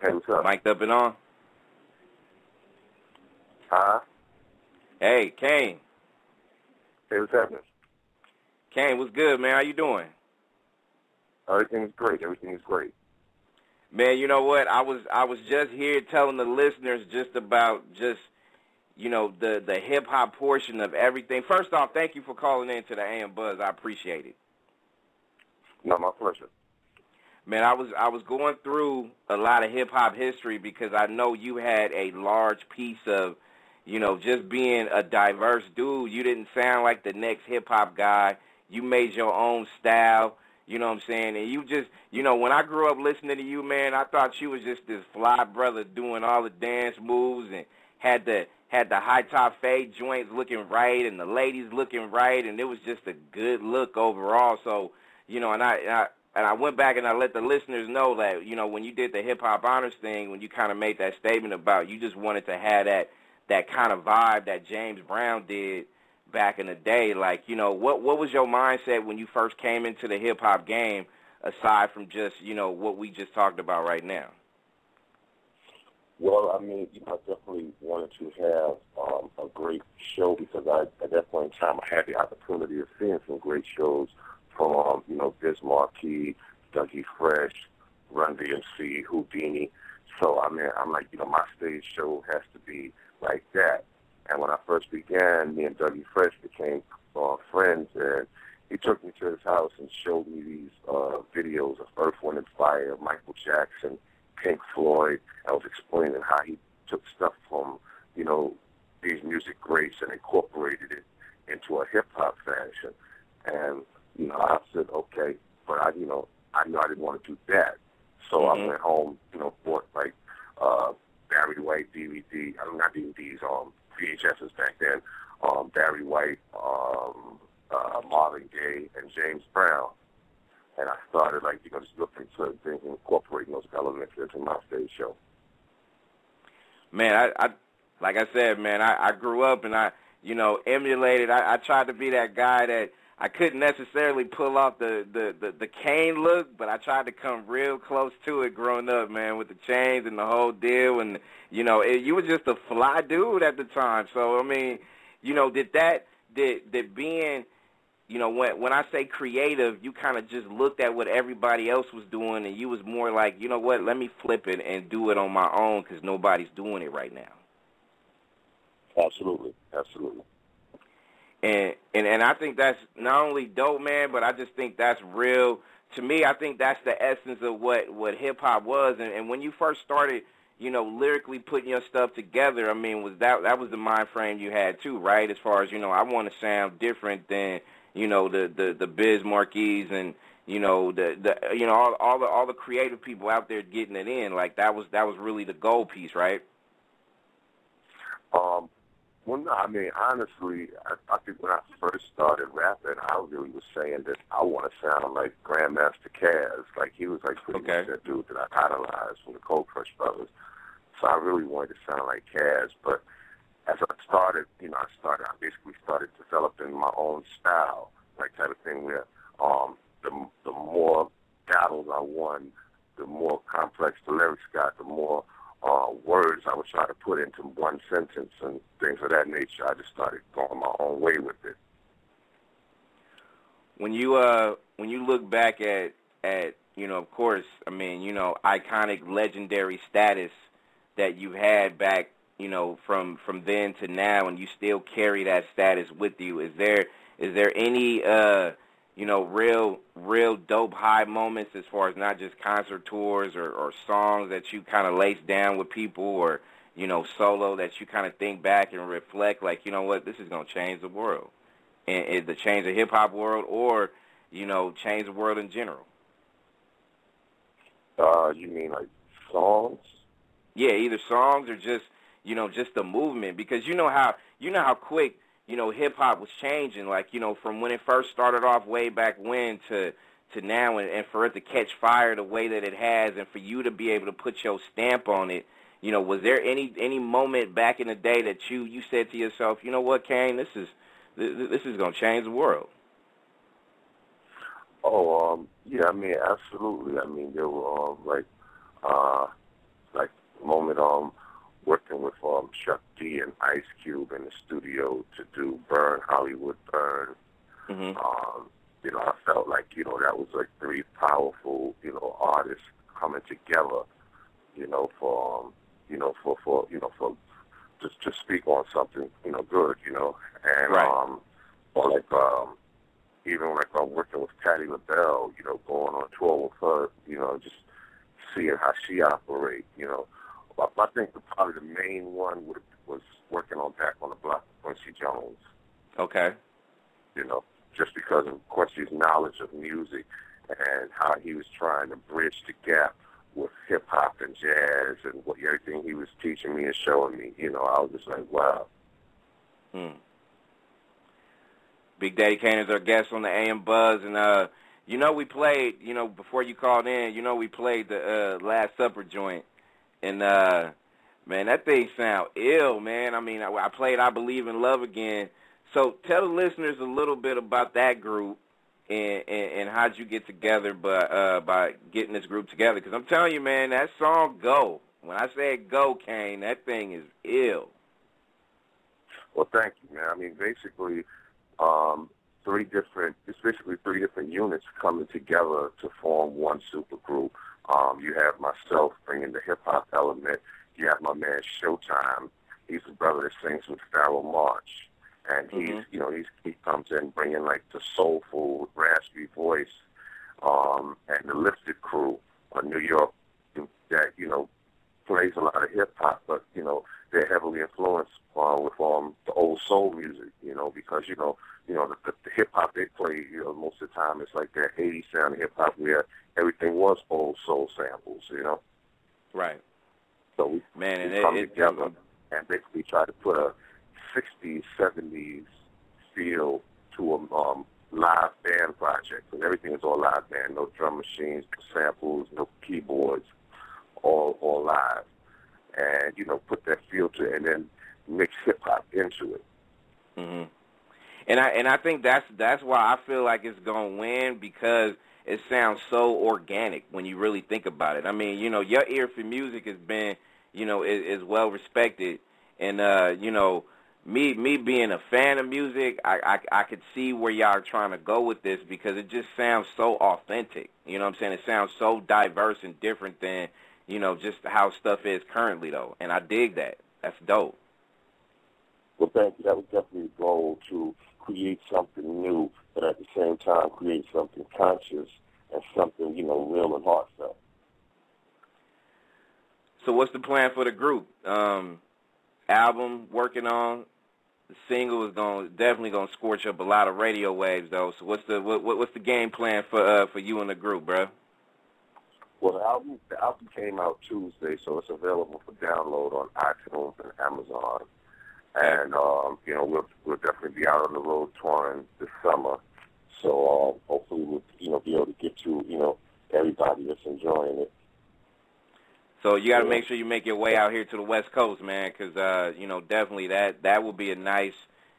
Hey, what's up? Mic'd up and on. Huh? Hey, Kane. Hey, what's happening? Kane, what's good, man? How you doing? Everything's great. Everything is great. Man, you know what? I was I was just here telling the listeners just about just you know the the hip hop portion of everything. First off, thank you for calling in to the AM Buzz. I appreciate it. No, my pleasure. Man, I was I was going through a lot of hip hop history because I know you had a large piece of, you know, just being a diverse dude. You didn't sound like the next hip hop guy. You made your own style. You know what I'm saying? And you just, you know, when I grew up listening to you, man, I thought you was just this fly brother doing all the dance moves and had the had the high top fade joints looking right and the ladies looking right and it was just a good look overall. So, you know, and I, and I and I went back and I let the listeners know that, you know, when you did the hip hop honors thing, when you kind of made that statement about you just wanted to have that that kind of vibe that James Brown did back in the day. Like, you know, what what was your mindset when you first came into the hip hop game, aside from just you know what we just talked about right now? Well, I mean, you know, I definitely wanted to have um, a great show because I, at that point in time, I had the opportunity of seeing some great shows from, um, you know, Biz Markie, Dougie Fresh, Run DMC, Whodini. So, I mean, I'm like, you know, my stage show has to be like that. And when I first began, me and Dougie Fresh became uh, friends, and he took me to his house and showed me these uh, videos of Earth, Wind, and Fire, Michael Jackson, Pink Floyd. I was explaining how he took stuff from, you know, these music greats and incorporated it into a hip hop fashion. And, I said, okay, but I, you know, I knew I didn't want to do that. So Mhm. I went home, you know, bought like uh, Barry White DVD, I mean, not DVDs, um, VHSs back then, um, Barry White, um, uh, Marvin Gaye, and James Brown. And I started, like, you know, just looking to things incorporating those elements into my stage show. Man, I, I like I said, man, I, I grew up and I, you know, emulated. I, I tried to be that guy that couldn't necessarily pull off the, the, the, the cane look, but I tried to come real close to it growing up, man, with the chains and the whole deal. And, you know, it, you were just a fly dude at the time. So, I mean, you know, did that, did, did being, you know, when when I say creative, you kind of just looked at what everybody else was doing, and you was more like, you know what, let me flip it and do it on my own because nobody's doing it right now. Absolutely, absolutely. And and and I think that's not only dope, man, but I just think that's real. To me, I think that's the essence of what what hip hop was. And, and when you first started, you know, lyrically putting your stuff together, I mean, was that that was the mind frame you had too, right? As far as you know, I want to sound different than you know the the the Biz Markie and you know the the you know all all the all the creative people out there getting it in. Like that was that was really the goal piece, right? Um, well, no, I mean, honestly, I, I think when I first started rapping, I really was saying that I want to sound like Grandmaster Caz. Like, he was like pretty Okay. much that dude that I idolized from the Cold Crush Brothers. So I really wanted to sound like Caz. But as I started, you know, I started, I basically started developing my own style, like type of thing where um, the, the more battles I won, the more complex the lyrics got, the more uh, words I would try to put into one sentence and things of that nature. I just started going my own way with it. when you uh when you look back at at you know of course I mean you know iconic legendary status that you had back you know from from then to now and you still carry that status with you is there is there any uh you know real real dope high moments as far as not just concert tours or or songs that you kind of lace down with people or you know solo that you kind of think back and reflect like you know what this is going to change the world and is the change the hip hop world or you know change the world in general. Uh, you mean like songs? Yeah, either songs or just you know just the movement because you know how you know how quick you know hip hop was changing like you know from when it first started off way back when to to now and, and for it to catch fire the way that it has and for you to be able to put your stamp on it you know was there any any moment back in the day that you you said to yourself you know what Kane this is this, is to change the world Oh, um, yeah, I mean, absolutely. I mean, there were um, like, uh, like moment um working with Chuck D and Ice Cube in the studio to do Burn Hollywood Burn. Mhm. Um, you know, I felt like, you know, that was like three powerful, you know, artists coming together, you know, for um, you know, for for you know, for just to speak on something, you know, good, you know. And Right. um or like um even like I'm working with Patti LaBelle, you know, going on tour with her, you know, just seeing how she operate, you know. I, think probably the main one would, was working on Back on the Block Quincy Jones, Okay. you know, just because of Quincy's knowledge of music and how he was trying to bridge the gap with hip hop and jazz and what everything he was teaching me and showing me, you know, I was just like, wow. Hmm. Big Daddy Kane is our guest on the AM Buzz, and uh, you know we played, you know, before you called in, you know we played the uh, Last Supper joint, and uh, man, that thing sound ill, man. I mean, I, I played I Believe in Love again. So tell the listeners a little bit about that group and and, and how'd you get together by uh, by getting this group together? Because I'm telling you, man, that song "Go." When I say "Go," Kane, that thing is ill. Well, thank you, man. I mean, basically, um, three different, it's basically three different units coming together to form one super group. Um, you have myself bringing the hip hop element. You have my man Showtime. He's the brother that sings with Pharaoh March, and he's, Mhm. you know, he's, he comes in bringing like the soulful, raspy voice. Um, and the Lifted Crew, a New York that you know plays a lot of hip hop, but you know they're heavily influenced uh, with um the old soul music, you know, because you know you know the, the, the hip hop they play, you know, most of the time it's like that 80s sound of hip hop where everything was old soul samples, you know. Right, So we, man, and we it, come it, together and basically try to put a 60s, 70s feel to a um, live band project. And everything is all live band, no drum machines, no samples, no keyboards, all all live. And, you know, put that feel to it and then mix hip hop into it. hmm And I and I think that's that's why I feel like it's gonna win because it sounds so organic when you really think about it. I mean, you know, your ear for music has been, you know, is, is well respected, and uh, you know, me me being a fan of music, I, I I could see where y'all are trying to go with this because it just sounds so authentic. You know what I'm saying? It sounds so diverse and different than you know just how stuff is currently though, and I dig that. That's dope. Well, thank you. That was definitely the goal to create something new, but at the same time create something conscious and something, you know, real and heartfelt. So what's the plan for the group? Um, album working on. The single is going definitely going to scorch up a lot of radio waves though. So what's the what, what what's the game plan for uh, for you and the group, bro? Well, the album the album came out Tuesday, so it's available for download on iTunes and Amazon. And um, you know, we'll we'll definitely be out on the road touring this summer. So uh, hopefully we'll you know be able to get to you know everybody that's enjoying it. So you got to make sure you make your way out here to the West Coast, man, because uh, you know definitely that that will be a nice,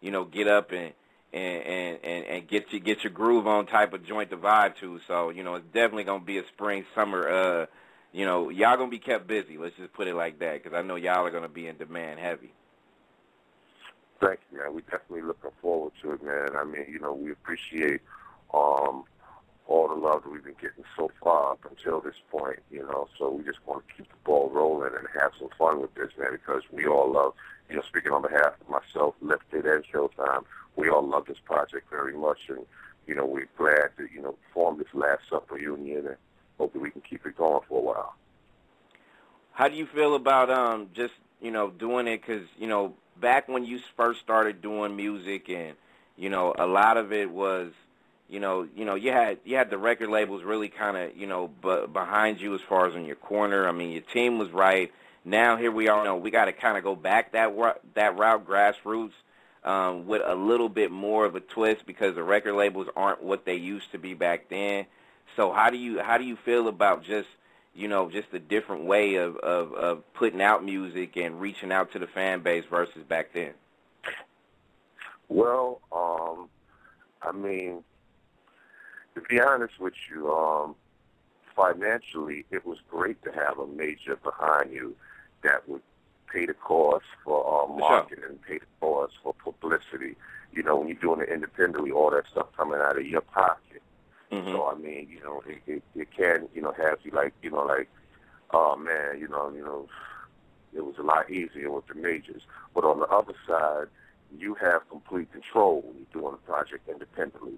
you know, get up and and and and, and get you get your groove on type of joint to vibe to. So you know it's definitely gonna be a spring summer. Uh, you know y'all gonna be kept busy. Let's just put it like that, because I know y'all are gonna be in demand heavy. Thank you, man. We're definitely looking forward to it, man. I mean, you know, we appreciate um, all the love that we've been getting so far up until this point, you know. So we just want to keep the ball rolling and have some fun with this, man, because we all love, you know, speaking on behalf of myself, Lifted, and Showtime, we all love this project very much. And, you know, we're glad to, you know, form this Last Supper union and hope that we can keep it going for a while. How do you feel about um just you know doing it? Because you know back when you first started doing music, and you know a lot of it was, you know, you know you had you had the record labels really kind of you know b- behind you as far as in your corner. I mean your team was right. Now here we are. You know we got to kind of go back that that route, grassroots. Um, with a little bit more of a twist because the record labels aren't what they used to be back then. So how do you how do you feel about just you know, just a different way of, of, of putting out music and reaching out to the fan base versus back then? Well, um, I mean, to be honest with you, um, financially, it was great to have a major behind you that would pay the cost for uh, marketing, sure. pay the cost for publicity. You know, when you're doing it independently, all that stuff coming out of your pocket. Mm-hmm. So I mean, you know, it, it, it can, you know, have you like, you know, like, oh man, you know, you know, it was a lot easier with the majors. But on the other side, you have complete control when you're doing a project independently.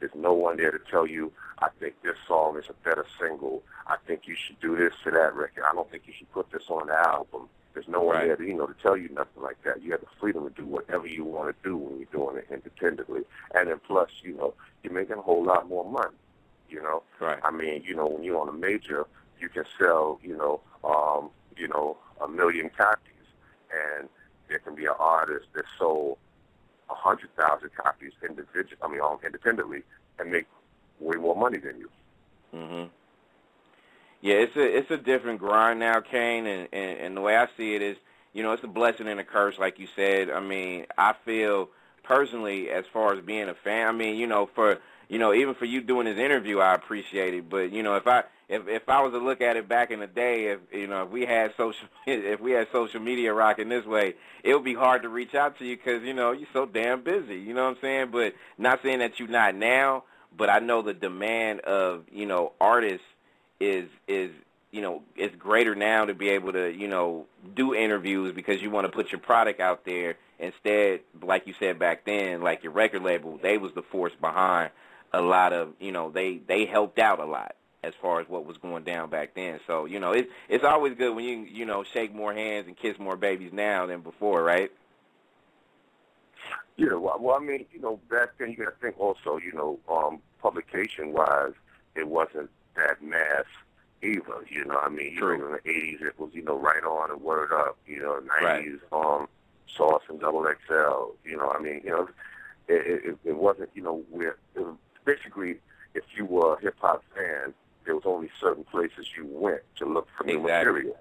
There's no one there to tell you, I think this song is a better single. I think you should do this to that record. I don't think you should put this on the album. There's no one Right. there to, you know, to tell you nothing like that. You have the freedom to do whatever you want to do when you're doing it independently. And then plus, you know, you're making a whole lot more money. You know, Right. I mean, you know, when you're on a major, you can sell, you know, um, you know, a million copies, and there can be an artist that sold a hundred thousand copies individual. I mean, um, independently, and make way more money than you. Mhm. Yeah, it's a it's a different grind now, Kane, and, and and the way I see it is, you know, it's a blessing and a curse, like you said. I mean, I feel personally, as far as being a fan, I mean, you know, for you know, even for you doing this interview, I appreciate it. But you know, if I if if I was to look at it back in the day, if you know, if we had social if we had social media rocking this way, it would be hard to reach out to you because you know you're so damn busy. You know what I'm saying? But not saying that you're not now, but I know the demand of you know artists is is you know it's greater now to be able to you know do interviews because you want to put your product out there instead like you said back then like your record label they was the force behind a lot of you know they they helped out a lot as far as what was going down back then. So you know it's it's always good when you you know shake more hands and kiss more babies now than before right? Yeah, well, well, I mean, you know, back then you got to think also, you know, um, publication-wise, it wasn't that mass either. You know, I mean, True. know, in the '80s it was, you know, right on and word up. You know, Right. '90s, um, Source and Double XL. You know, I mean, you know, it, it, it wasn't, you know, where it was basically, if you were a hip hop fan, there was only certain places you went to look for new Exactly. material.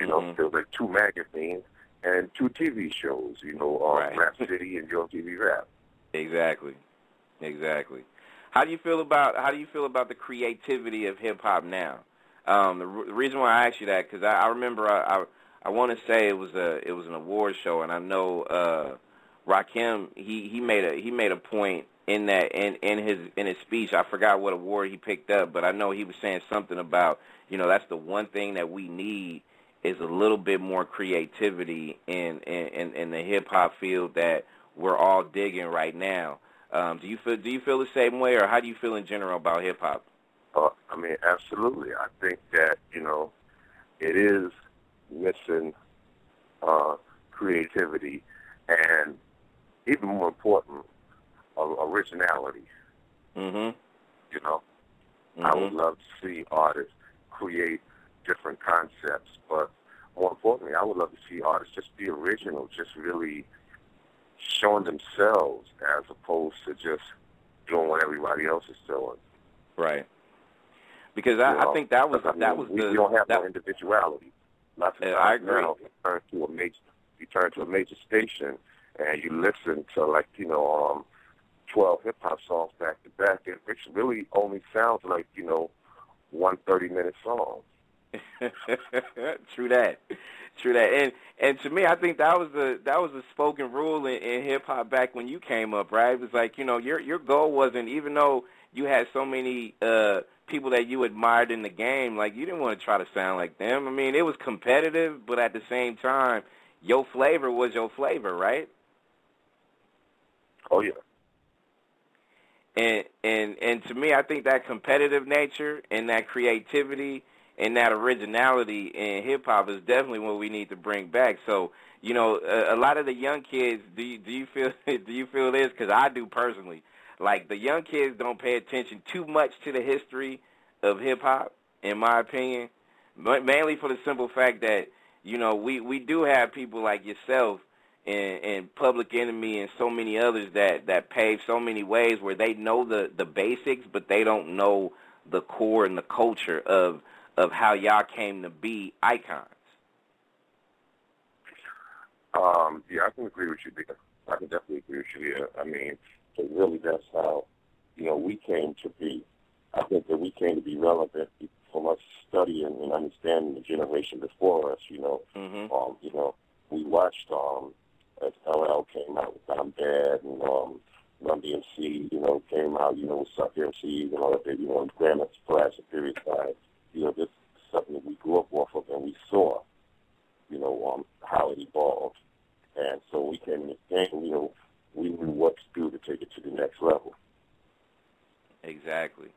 You know, Mhm. there was like two magazines and two TV shows. You know, um, Right. Rap City and Yo TV Rap. Exactly, exactly. How do you feel about how do you feel about the creativity of hip hop now? Um, the, r- the reason why I asked you that because I, I remember I I, I want to say it was a it was an award show and I know uh, Rakim he he made a he made a point in that in in his in his speech I forgot what award he picked up but I know he was saying something about you know that's the one thing that we need is a little bit more creativity in in in, in the hip hop field that we're all digging right now. Um, do you feel do you feel the same way, or how do you feel in general about hip hop? Uh, I mean, absolutely. I think that you know, it is missing uh, creativity, and even more important, uh, originality. Mhm. You know, I would Mhm. love to see artists create different concepts, but more importantly, I would love to see artists just be original, just really showing themselves as opposed to just doing what everybody else is doing. Right. Because I, know, I think that was I mean, that was we, the we don't have that, no individuality. Lots of Yeah, I agree. now, you turn to a major, you turn to a major station, and you listen to like you know, um, twelve hip hop songs back to back, and it really only sounds like you know, one thirty minute song. True that. True that. And and to me I think that was the that was the spoken rule in, in hip hop back when you came up, right? It was like, you know, your your goal wasn't even though you had so many uh people that you admired in the game, like you didn't want to try to sound like them. I mean, it was competitive, but at the same time, your flavor was your flavor, right? Oh yeah, and and and to me, I think that competitive nature and that creativity and that originality in hip hop is definitely what we need to bring back. So, you know, a, a lot of the young kids, do you, do you feel do you feel this? Because I do personally. Like the young kids don't pay attention too much to the history of hip hop, in my opinion, but mainly for the simple fact that you know we we do have people like yourself and, and Public Enemy and so many others that that pave so many ways where they know the the basics, but they don't know the core and the culture of of how y'all came to be icons. um, yeah, I can agree with you there. I can definitely agree with you there. I mean, so really, that's how you know we came to be. I think that we came to be relevant from us studying and understanding the generation before us. You know, Mhm. um, you know, we watched um, as LL came out with I'm Bad and um, Run DMC, you know, came out, you know, with Sucker MCs and all that, you know, and Grandmaster Flash and Period Side. You know, this is something that we grew up off of and we saw, you know, um, how it evolved. And so we came in you know, we knew what to do to take it to the next level. Exactly.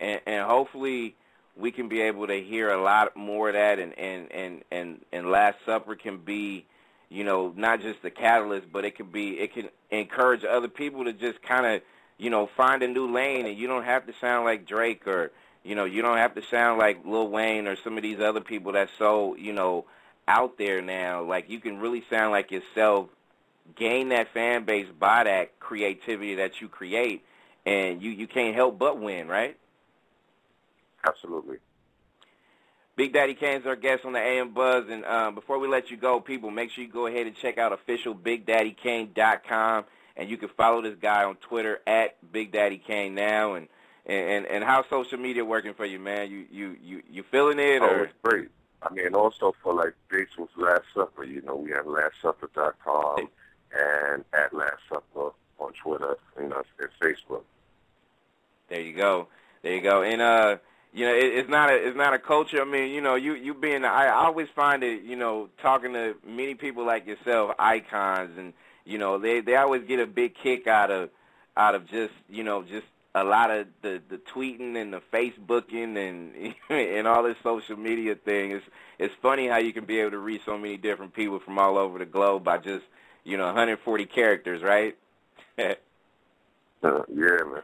And and hopefully we can be able to hear a lot more of that and and and and, and Last Supper can be you know not just the catalyst but it can be it can encourage other people to just kind of you know find a new lane and you don't have to sound like Drake or you know you don't have to sound like Lil Wayne or some of these other people that's so you know out there now like you can really sound like yourself gain that fan base by that creativity that you create and you you can't help but win, right? Absolutely. Big Daddy Kane's our guest on the AM Buzz, and um, before we let you go, people, make sure you go ahead and check out official BigDaddyKane.com, and you can follow this guy on Twitter at Big Daddy Kane now. And and and how's social media working for you, man? You you you you feeling it Oh, it's great. I mean, also for like Basil's Last Supper, you know, we have LastSupper.com and at Last Supper on Twitter, you know, and Facebook. There you go. There you go. And uh, you know, it, it's not a it's not a culture. I mean, you know, you you being I always find it, you know, talking to many people like yourself, icons, and you know, they they always get a big kick out of out of just you know just a lot of the the tweeting and the Facebooking and and all this social media thing. It's it's funny how you can be able to reach so many different people from all over the globe by just you know 140 characters, right? Uh, yeah, man.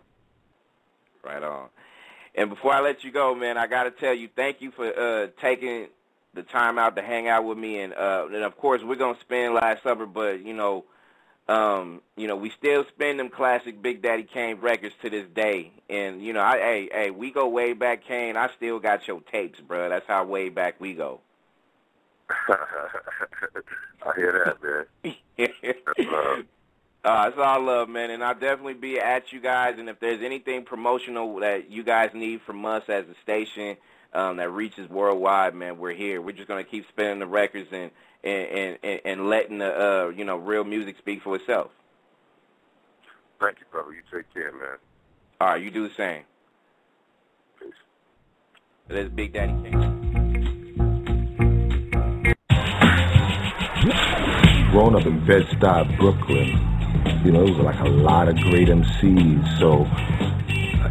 Right on. And before I let you go, man, I got to tell you, thank you for uh, taking the time out to hang out with me. And uh, and of course, we're gonna spend Last Supper, but you know, um, you know, we still spend them classic Big Daddy Kane records to this day. And you know, I, hey, hey, we go way back, Kane. I still got your tapes, bro. That's how way back we go. I hear that, man. That's love. Uh, it's all love, man, and I'll definitely be at you guys. And if there's anything promotional that you guys need from us as a station um, that reaches worldwide, man, we're here. We're just gonna keep spinning the records and and and, and letting the uh, you know real music speak for itself. Thank you, brother. You take care, man. All right, you do the same. Peace. That's Big Daddy Kane. Growing up in Bed-Stuy, Brooklyn, you know, it was like a lot of great MCs. So,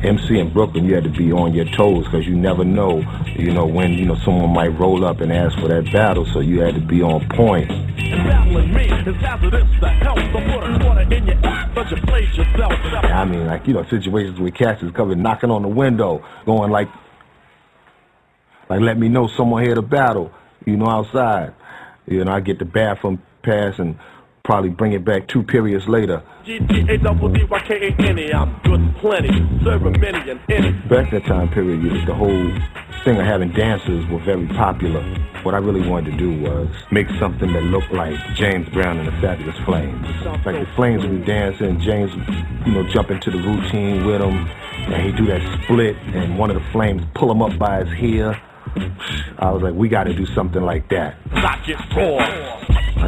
MC in Brooklyn, you had to be on your toes because you never know, you know, when, you know, someone might roll up and ask for that battle. So you had to be on point. I mean, like, you know, situations where cats is coming, knocking on the window, going like, like, let me know someone here to battle, you know, outside. You know, I get the bathroom pass and probably bring it back two periods later. G-T-A double D-Y-K-A-N-E. I'm good plenty. Serve a many and any. Back that time period, the whole thing of having dancers were very popular. What I really wanted to do was make something that looked like James Brown and the Fabulous Flames. Like the Flames would be dancing, and James, you know, jump into the routine with them, and he'd do that split, and one of the Flames pull him up by his hair. I was like, we got to do something like that. It raw.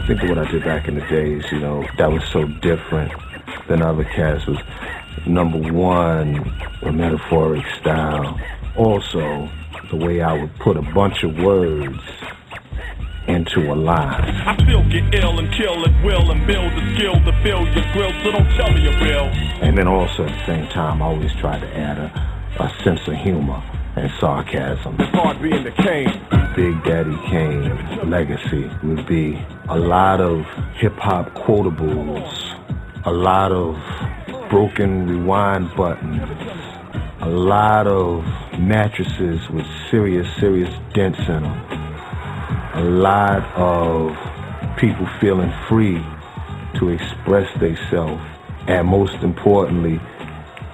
I think what I did back in the days, you know, that was so different than other cats was number one, the metaphoric style. Also, the way I would put a bunch of words into a line. I still get ill and kill at will and build the skill to fill your grill, so don't tell me you will. And then also at the same time, I always tried to add a, a sense of humor and sarcasm. Hard being the king. Big Daddy Kane legacy would be a lot of hip hop quotables, a lot of broken rewind buttons, a lot of mattresses with serious, serious dents in them, a lot of people feeling free to express themselves, and most importantly,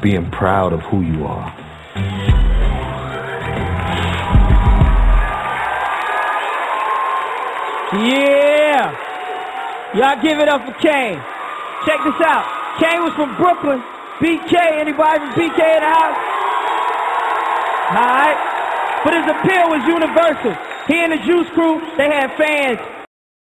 being proud of who you are. Yeah! Y'all give it up for Kane. Check this out. Kane was from Brooklyn. BK, anybody from BK in the house? Alright. but his appeal was universal. He and the Juice Crew, they had fans